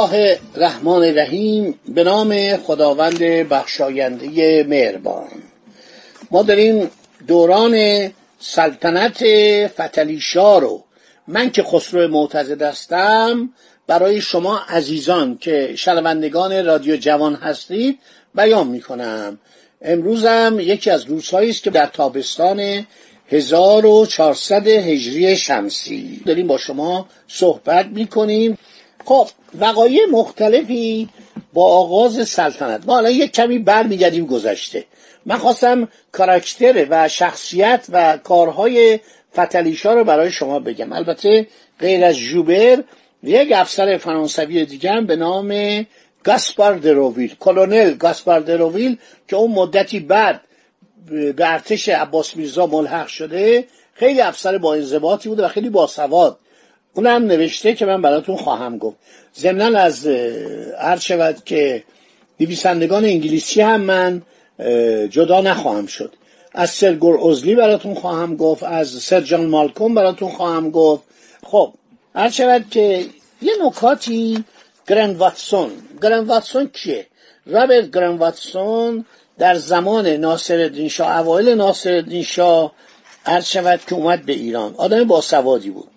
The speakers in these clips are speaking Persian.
الله الرحمن الرحیم به نام خداوند بخشاینده مهربان. ما داریم دوران سلطنت فتلیشا رو من که خسرو معتزد هستم برای شما عزیزان که شنوندگان رادیو جوان هستید بیان می‌کنم. امروزم یکی از روزهایی است که در تابستان 1400 هجری شمسی داریم با شما صحبت می‌کنیم. خب وقایع مختلفی با آغاز سلطنت. ما الان یک کمی برمیگردیم گذشته. من خواستم کاراکتر و شخصیت و کارهای فتلیشا رو برای شما بگم. البته غیر از جوبر یک افسر فرانسوی دیگه به نام گاسپار دروویل کلونل گاسپار دروویل که اون مدتی بعد به ارتش عباس میرزا ملحق شده خیلی افسر با انضباطی بوده و خیلی باسواد اونم نوشته که من براتون خواهم گفت. ضمنا از عرض شود که نویسندگان انگلیسی هم من جدا نخواهم شد. از سرگور اوزلی براتون خواهم گفت از سر جان مالکوم براتون خواهم گفت. خب عرض شود که یه نکاتی گرند واتسون. گرند واتسون کیه؟ رابرت گرند واتسون در زمان ناصر شاه اوایل ناصر شاه عرض شود که اومد به ایران. آدم باسوادی بود.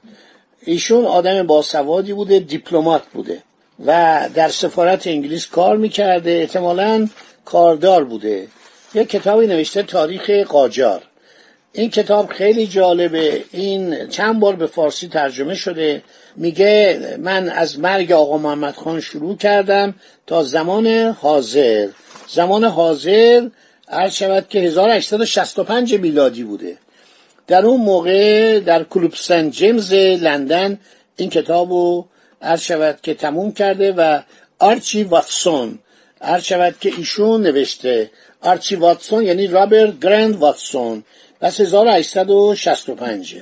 ایشون آدم باسوادی بوده دیپلمات بوده و در سفارت انگلیس کار می‌کرده احتمالا کاردار بوده. یک کتابی نوشته تاریخ قاجار. این کتاب خیلی جالبه. این چند بار به فارسی ترجمه شده. میگه من از مرگ آقا محمد خان شروع کردم تا زمان حاضر. زمان حاضر عرض شود که 1865 میلادی بوده. در اون موقع در کلوب سنت جیمز لندن این کتاب رو عرض شود که تموم کرده و آرچی واتسون عرض شود که ایشون نوشته. آرچی واتسون یعنی رابرت گرند واتسون پس 1865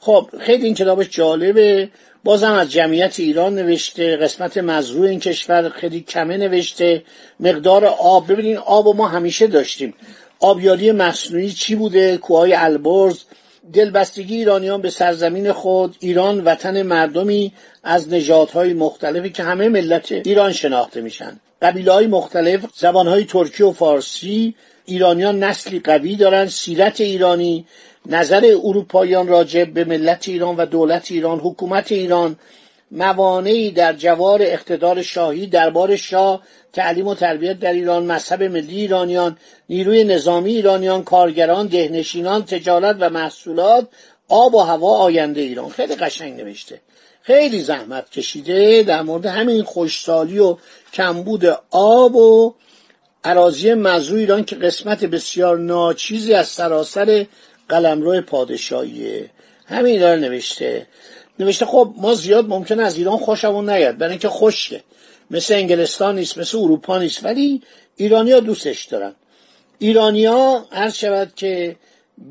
خب خیلی این کتابش جالبه. بازم از جمعیت ایران نوشته قسمت مزروع این کشور خیلی کمه نوشته. مقدار آب ببینین آب ما همیشه داشتیم. آبیاری مصنوعی چی بوده؟ کوههای البرز. دلبستگی ایرانیان به سرزمین خود ایران وطن مردمی از نژادهای مختلفی که همه ملت ایران شناخته میشن. قبیله های مختلف زبانهای ترکی و فارسی. ایرانیان نسلی قوی دارند سیرت ایرانی. نظر اروپاییان راجع به ملت ایران و دولت ایران حکومت ایران. موانعی در جوار اقتدار شاهی دربار شاه تعلیم و تربیت در ایران مذهب ملی ایرانیان نیروی نظامی ایرانیان کارگران دهنشینان تجارت و محصولات آب و هوا آینده ایران. خیلی قشنگ نوشته. خیلی زحمت کشیده. در مورد همین خوشسالی و کمبود آب و عراضی مزرو ایران که قسمت بسیار ناچیزی از سراسر قلمرو پادشاهیه. همین داره نوشته. نوشته خب ما زیاد ممکن از ایران خوشمون نیاد برای اینکه خشکه. مثل انگلستان نیست مثل اروپا نیست ولی ایرانیا دوستش دارن. ایرانیا عرض شود که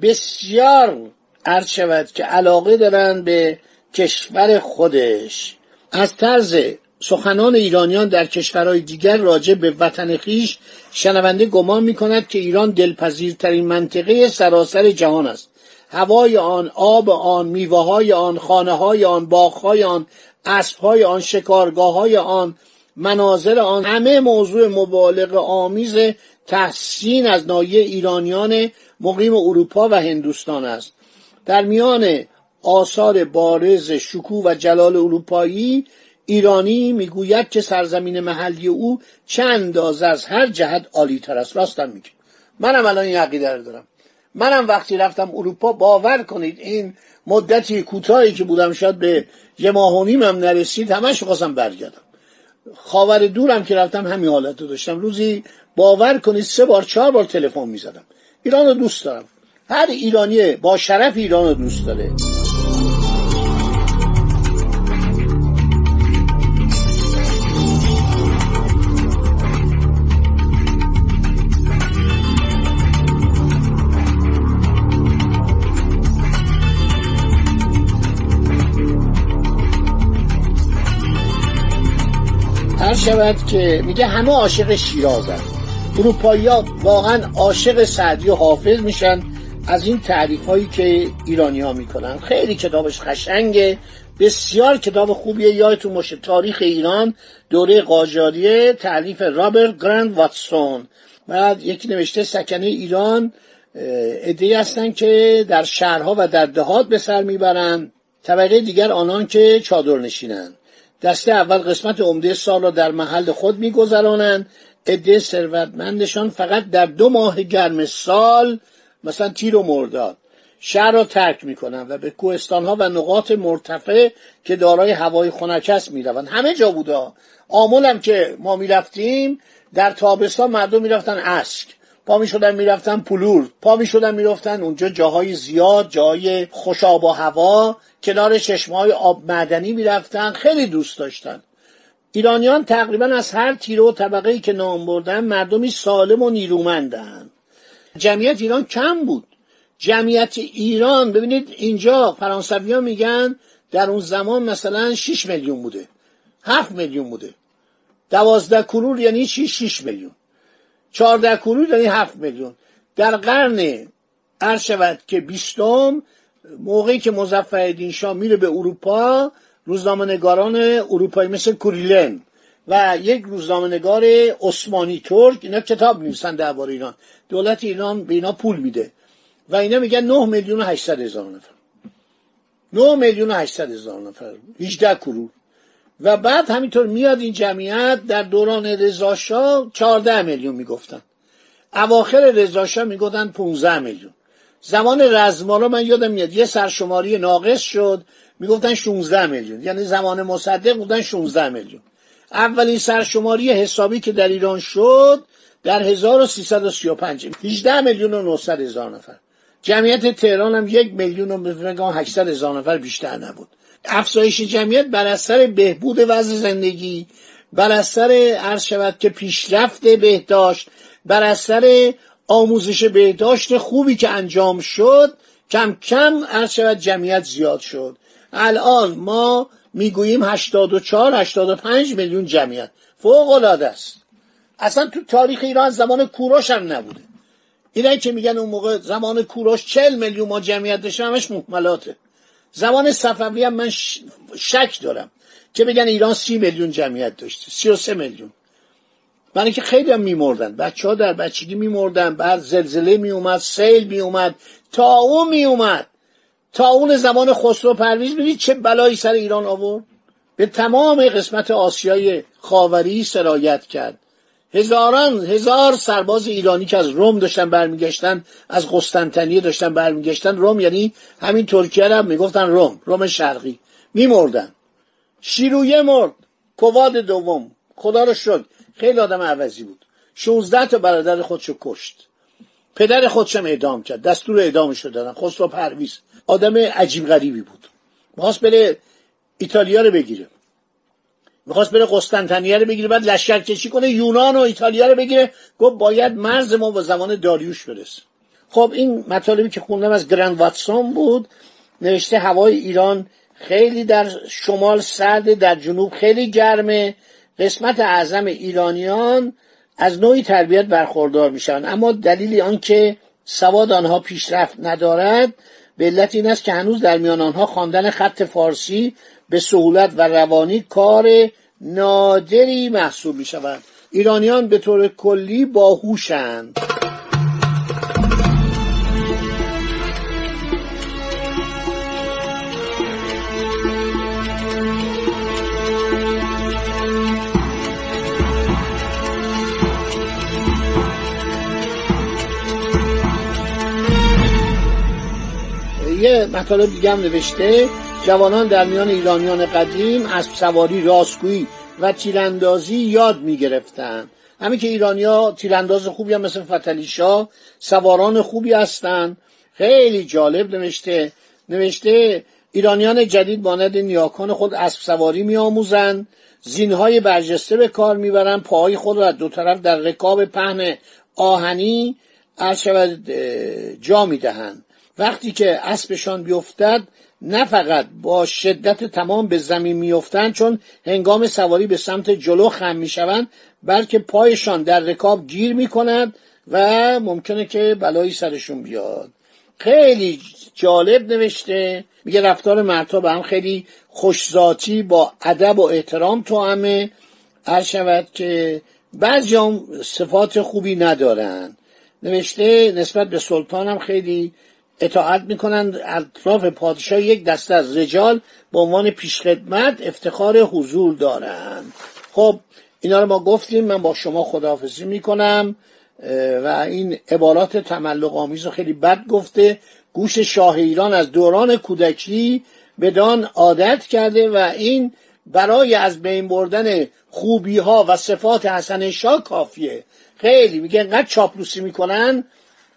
بسیار عرض شود که علاقه دارن به کشور خودش. از طرز سخنان ایرانیان در کشورهای دیگر راجع به وطن خیش شنونده گمان می کند که ایران دلپذیرترین منطقه سراسر جهان است. هوای آن آب آن میوه های آن خانه های آن باغ های آن اسب های آن شکارگاه های آن مناظر آن همه موضوع مبالغ آمیز تحسین از نایه ایرانیان مقیم اروپا و هندوستان است. در میان آثار بارز شکوه و جلال اروپایی ایرانی می‌گوید که سرزمین محلی او چند اندازه از هر جهت عالی تر است. راستم میگه. منم الان این عقیده رو دارم. منم وقتی رفتم اروپا باور کنید این مدتی کوتاهی که بودم شاید به یه ماه و نیمم نرسید همش خواستم برگردم. خاور دورم که رفتم همین حالت رو داشتم. روزی باور کنید سه بار چهار بار تلفن می‌زدم. ایران رو دوست دارم. هر ایرانی با شرف ایران رو دوست داره. شود که میگه همه عاشق شیرازن اروپایی ها واقعا عاشق سعدی و حافظ میشن از این تعریف هایی که ایرانی ها می‌کنن. خیلی کتابش خشنگه بسیار کتاب خوبیه. یادتون باشه تاریخ ایران دوره قاجاریه تعلیف رابرت گرند واتسون. بعد یکی نوشته سکنه ایران ادهی هستن که در شهرها و در دهات به سر می‌برند طبقه دیگر آنان که چادر نشینند دسته اول قسمت عمده سال را در محل خود میگذرانند. عده ثروتمندشان فقط در دو ماه گرم سال مثلا تیر و مرداد شهر را ترک می‌کنن و به کوهستان ها و نقاط مرتفع که دارای هوای خنک است می‌روند. همه جا بودا. آمولم که ما می‌رفتیم در تابستان مردم می‌رفتن اسک. پا می شدن می‌رفتن پلور. پا می شدن می‌رفتن اونجا جاهای زیاد جاهای خوشاب و هوا. کنار چشمهای آب معدنی می‌رفتن خیلی دوست داشتن. ایرانیان تقریبا از هر تیره و طبقه که نام بردن مردمی سالم و نیرومندن. جمعیت ایران کم بود. جمعیت ایران ببینید اینجا فرانسوی میگن در اون زمان مثلا 6 میلیون بوده. 7 میلیون بوده. دوازده کرور یعنی چی؟ 6 میلیون. چهارده کرور یعنی 7 میلیون. در قرن عرض شود که بیستم موقعی که مظفرالدین شاه میره به اروپا روزنامه‌نگاران اروپایی مثل کوریلن و یک روزنامه‌نگار عثمانی ترک اینا کتاب نویسن درباره ایران. دولت ایران به اینا پول میده و اینا میگن 9 میلیون و 800 هزار نفر. 9 میلیون و 800 هزار نفر. 18 کرور و بعد همینطور میاد این جمعیت در دوران رضاشاه 14 میلیون می‌گفتن. اواخر رضاشاه می‌گفتن 15 میلیون. زمان رزمارا من یادم میاد یه سرشماری ناقص شد می‌گفتن 16 میلیون. یعنی زمان مصدق بودن 16 میلیون. اولین سرشماری حسابی که در ایران شد در 1335 18 میلیون و 900 هزار نفر. جمعیت تهران هم یک میلیون و 800 هزار نفر بیشتر نبود. افزایش جمعیت بر اثر بهبود وضع زندگی بر اثر عرض شود که پیشرفت بهداشت بر اثر آموزش بهداشت خوبی که انجام شد کم کم عرض شود جمعیت زیاد شد. الان ما می‌گوییم 84 85 میلیون جمعیت. فوق العاده است. اصلا تو تاریخ ایران زمان کوروش هم نبوده. اینایی که میگن اون موقع زمان کوروش 40 میلیون ما جمعیت داشتیم همش محملاته. زمان صفوی هم من شک دارم که بگن ایران سی میلیون جمعیت داشته سی و سه میلیون. برای که خیلی هم میمردن. بچه ها در بچگی میمردن بعد زلزله میومد سیل میومد تا اون میومد. تا اون زمان خسرو پرویز ببینید چه بلایی سر ایران آورد. به تمام قسمت آسیای خاوری سرایت کرد. هزاران هزار سرباز ایرانی که از روم داشتن برمیگشتن از قسطنطنیه داشتن برمیگشتن. روم یعنی همین ترکیه رو می‌گفتن روم روم شرقی. میمردن. شیرویه مرد. کواد دوم. خدا رو شد خیلی آدم عوضی بود. 16 تا برادر خودشو کشت. پدر خودشم اعدام کرد. دستور اعدامش رو دادن. خسرو پرویز. آدم عجیب غریبی بود. می‌خواست بره ایتالیا رو بگیره. می‌خواست بره قسطنطنیه رو بگیره بعد لشکر کشی کنه یونان و ایتالیا رو بگیره. گفت باید مرز ما با زمان داریوش برسه. خب این مطالبی که خوندم از گرند واتسون بود نوشته هوای ایران خیلی در شمال سرد در جنوب خیلی گرمه. قسمت اعظم ایرانیان از نوعی تربیت برخوردار میشن اما دلیل آنکه سواد آنها پیشرفت ندارد به علت این است که هنوز در میان آنها خواندن خط فارسی به سهولت و روانی کار نادری محسوب می شود ایرانیان به طور کلی باهوشند. یه مطالب دیگه هم نوشته. جوانان در میان ایرانیان قدیم اسب سواری راستگویی و تیراندازی یاد می گرفتن همین که ایرانیا تیرانداز خوبی هم مثل فتلیشا سواران خوبی هستند خیلی جالب نوشته. نوشته ایرانیان جدید مانند نیاکان خود اسب سواری می آموزند زینهای برجسته به کار می‌برند پاهای خود را دو طرف در رکاب پهن آهنی عرض شود جا می‌دهند. وقتی که اسبشان بیفتد نه فقط با شدت تمام به زمین میافتند چون هنگام سواری به سمت جلو خم می‌شوند بلکه پایشان در رکاب گیر می‌کند و ممکنه که بلایی سرشون بیاد. خیلی جالب نوشته. میگه رفتار مردها به هم خیلی خوشذاتی با ادب و احترام تو همه هر شود که بعضی هم صفات خوبی ندارن. نوشته نسبت به سلطان هم خیلی اطاعت می‌کنند. اطراف پادشاه یک دسته از رجال به عنوان پیشخدمت افتخار حضور دارند. خب اینا رو ما گفتیم. من با شما خداحافظی می‌کنم. و این عبارات تملق آمیز رو خیلی بد گفته. گوش شاه ایران از دوران کودکی بدان عادت کرده و این برای از بین بردن خوبی ها و صفات حسن شاه کافیه. خیلی میگه انقدر چاپلوسی می‌کنن.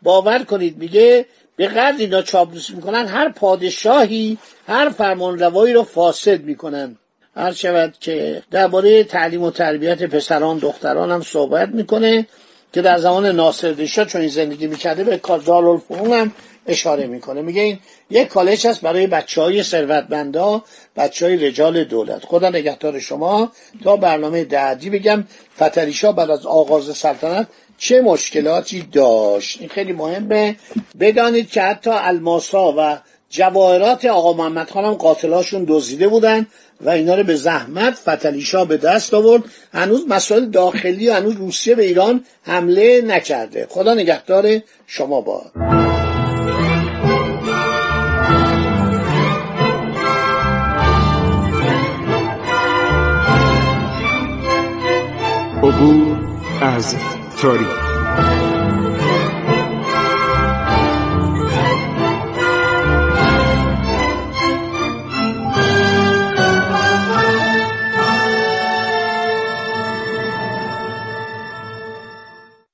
باور کنید میگه به قدر اینا چاپلوسی می‌کنن هر پادشاهی هر فرمان روایی رو فاسد می‌کنن. هر شود که درباره تعلیم و تربیت پسران دختران هم صحبت می‌کنه که در زمان ناصر شاه چون این زندگی می‌کرده به دارالفنون هم اشاره می‌کنه. میگه این یک کالج هست برای بچه های ثروتمندا بچه های رجال دولت. خدا نگهدار شما. تا برنامه بعدی بگم فتریشا بعد از آغاز سلطنت چه مشکلاتی داشت؟ این خیلی مهمه. بدانید که حتی الماسا و جواهرات آقا محمد خان هم قاتلاشون دزدیده بودن و اینا رو به زحمت فتلیشا به دست آورد. هنوز مسائل داخلی و هنوز روسیه به ایران حمله نکرده. خدا نگهدار شما با عبور از تاریخ.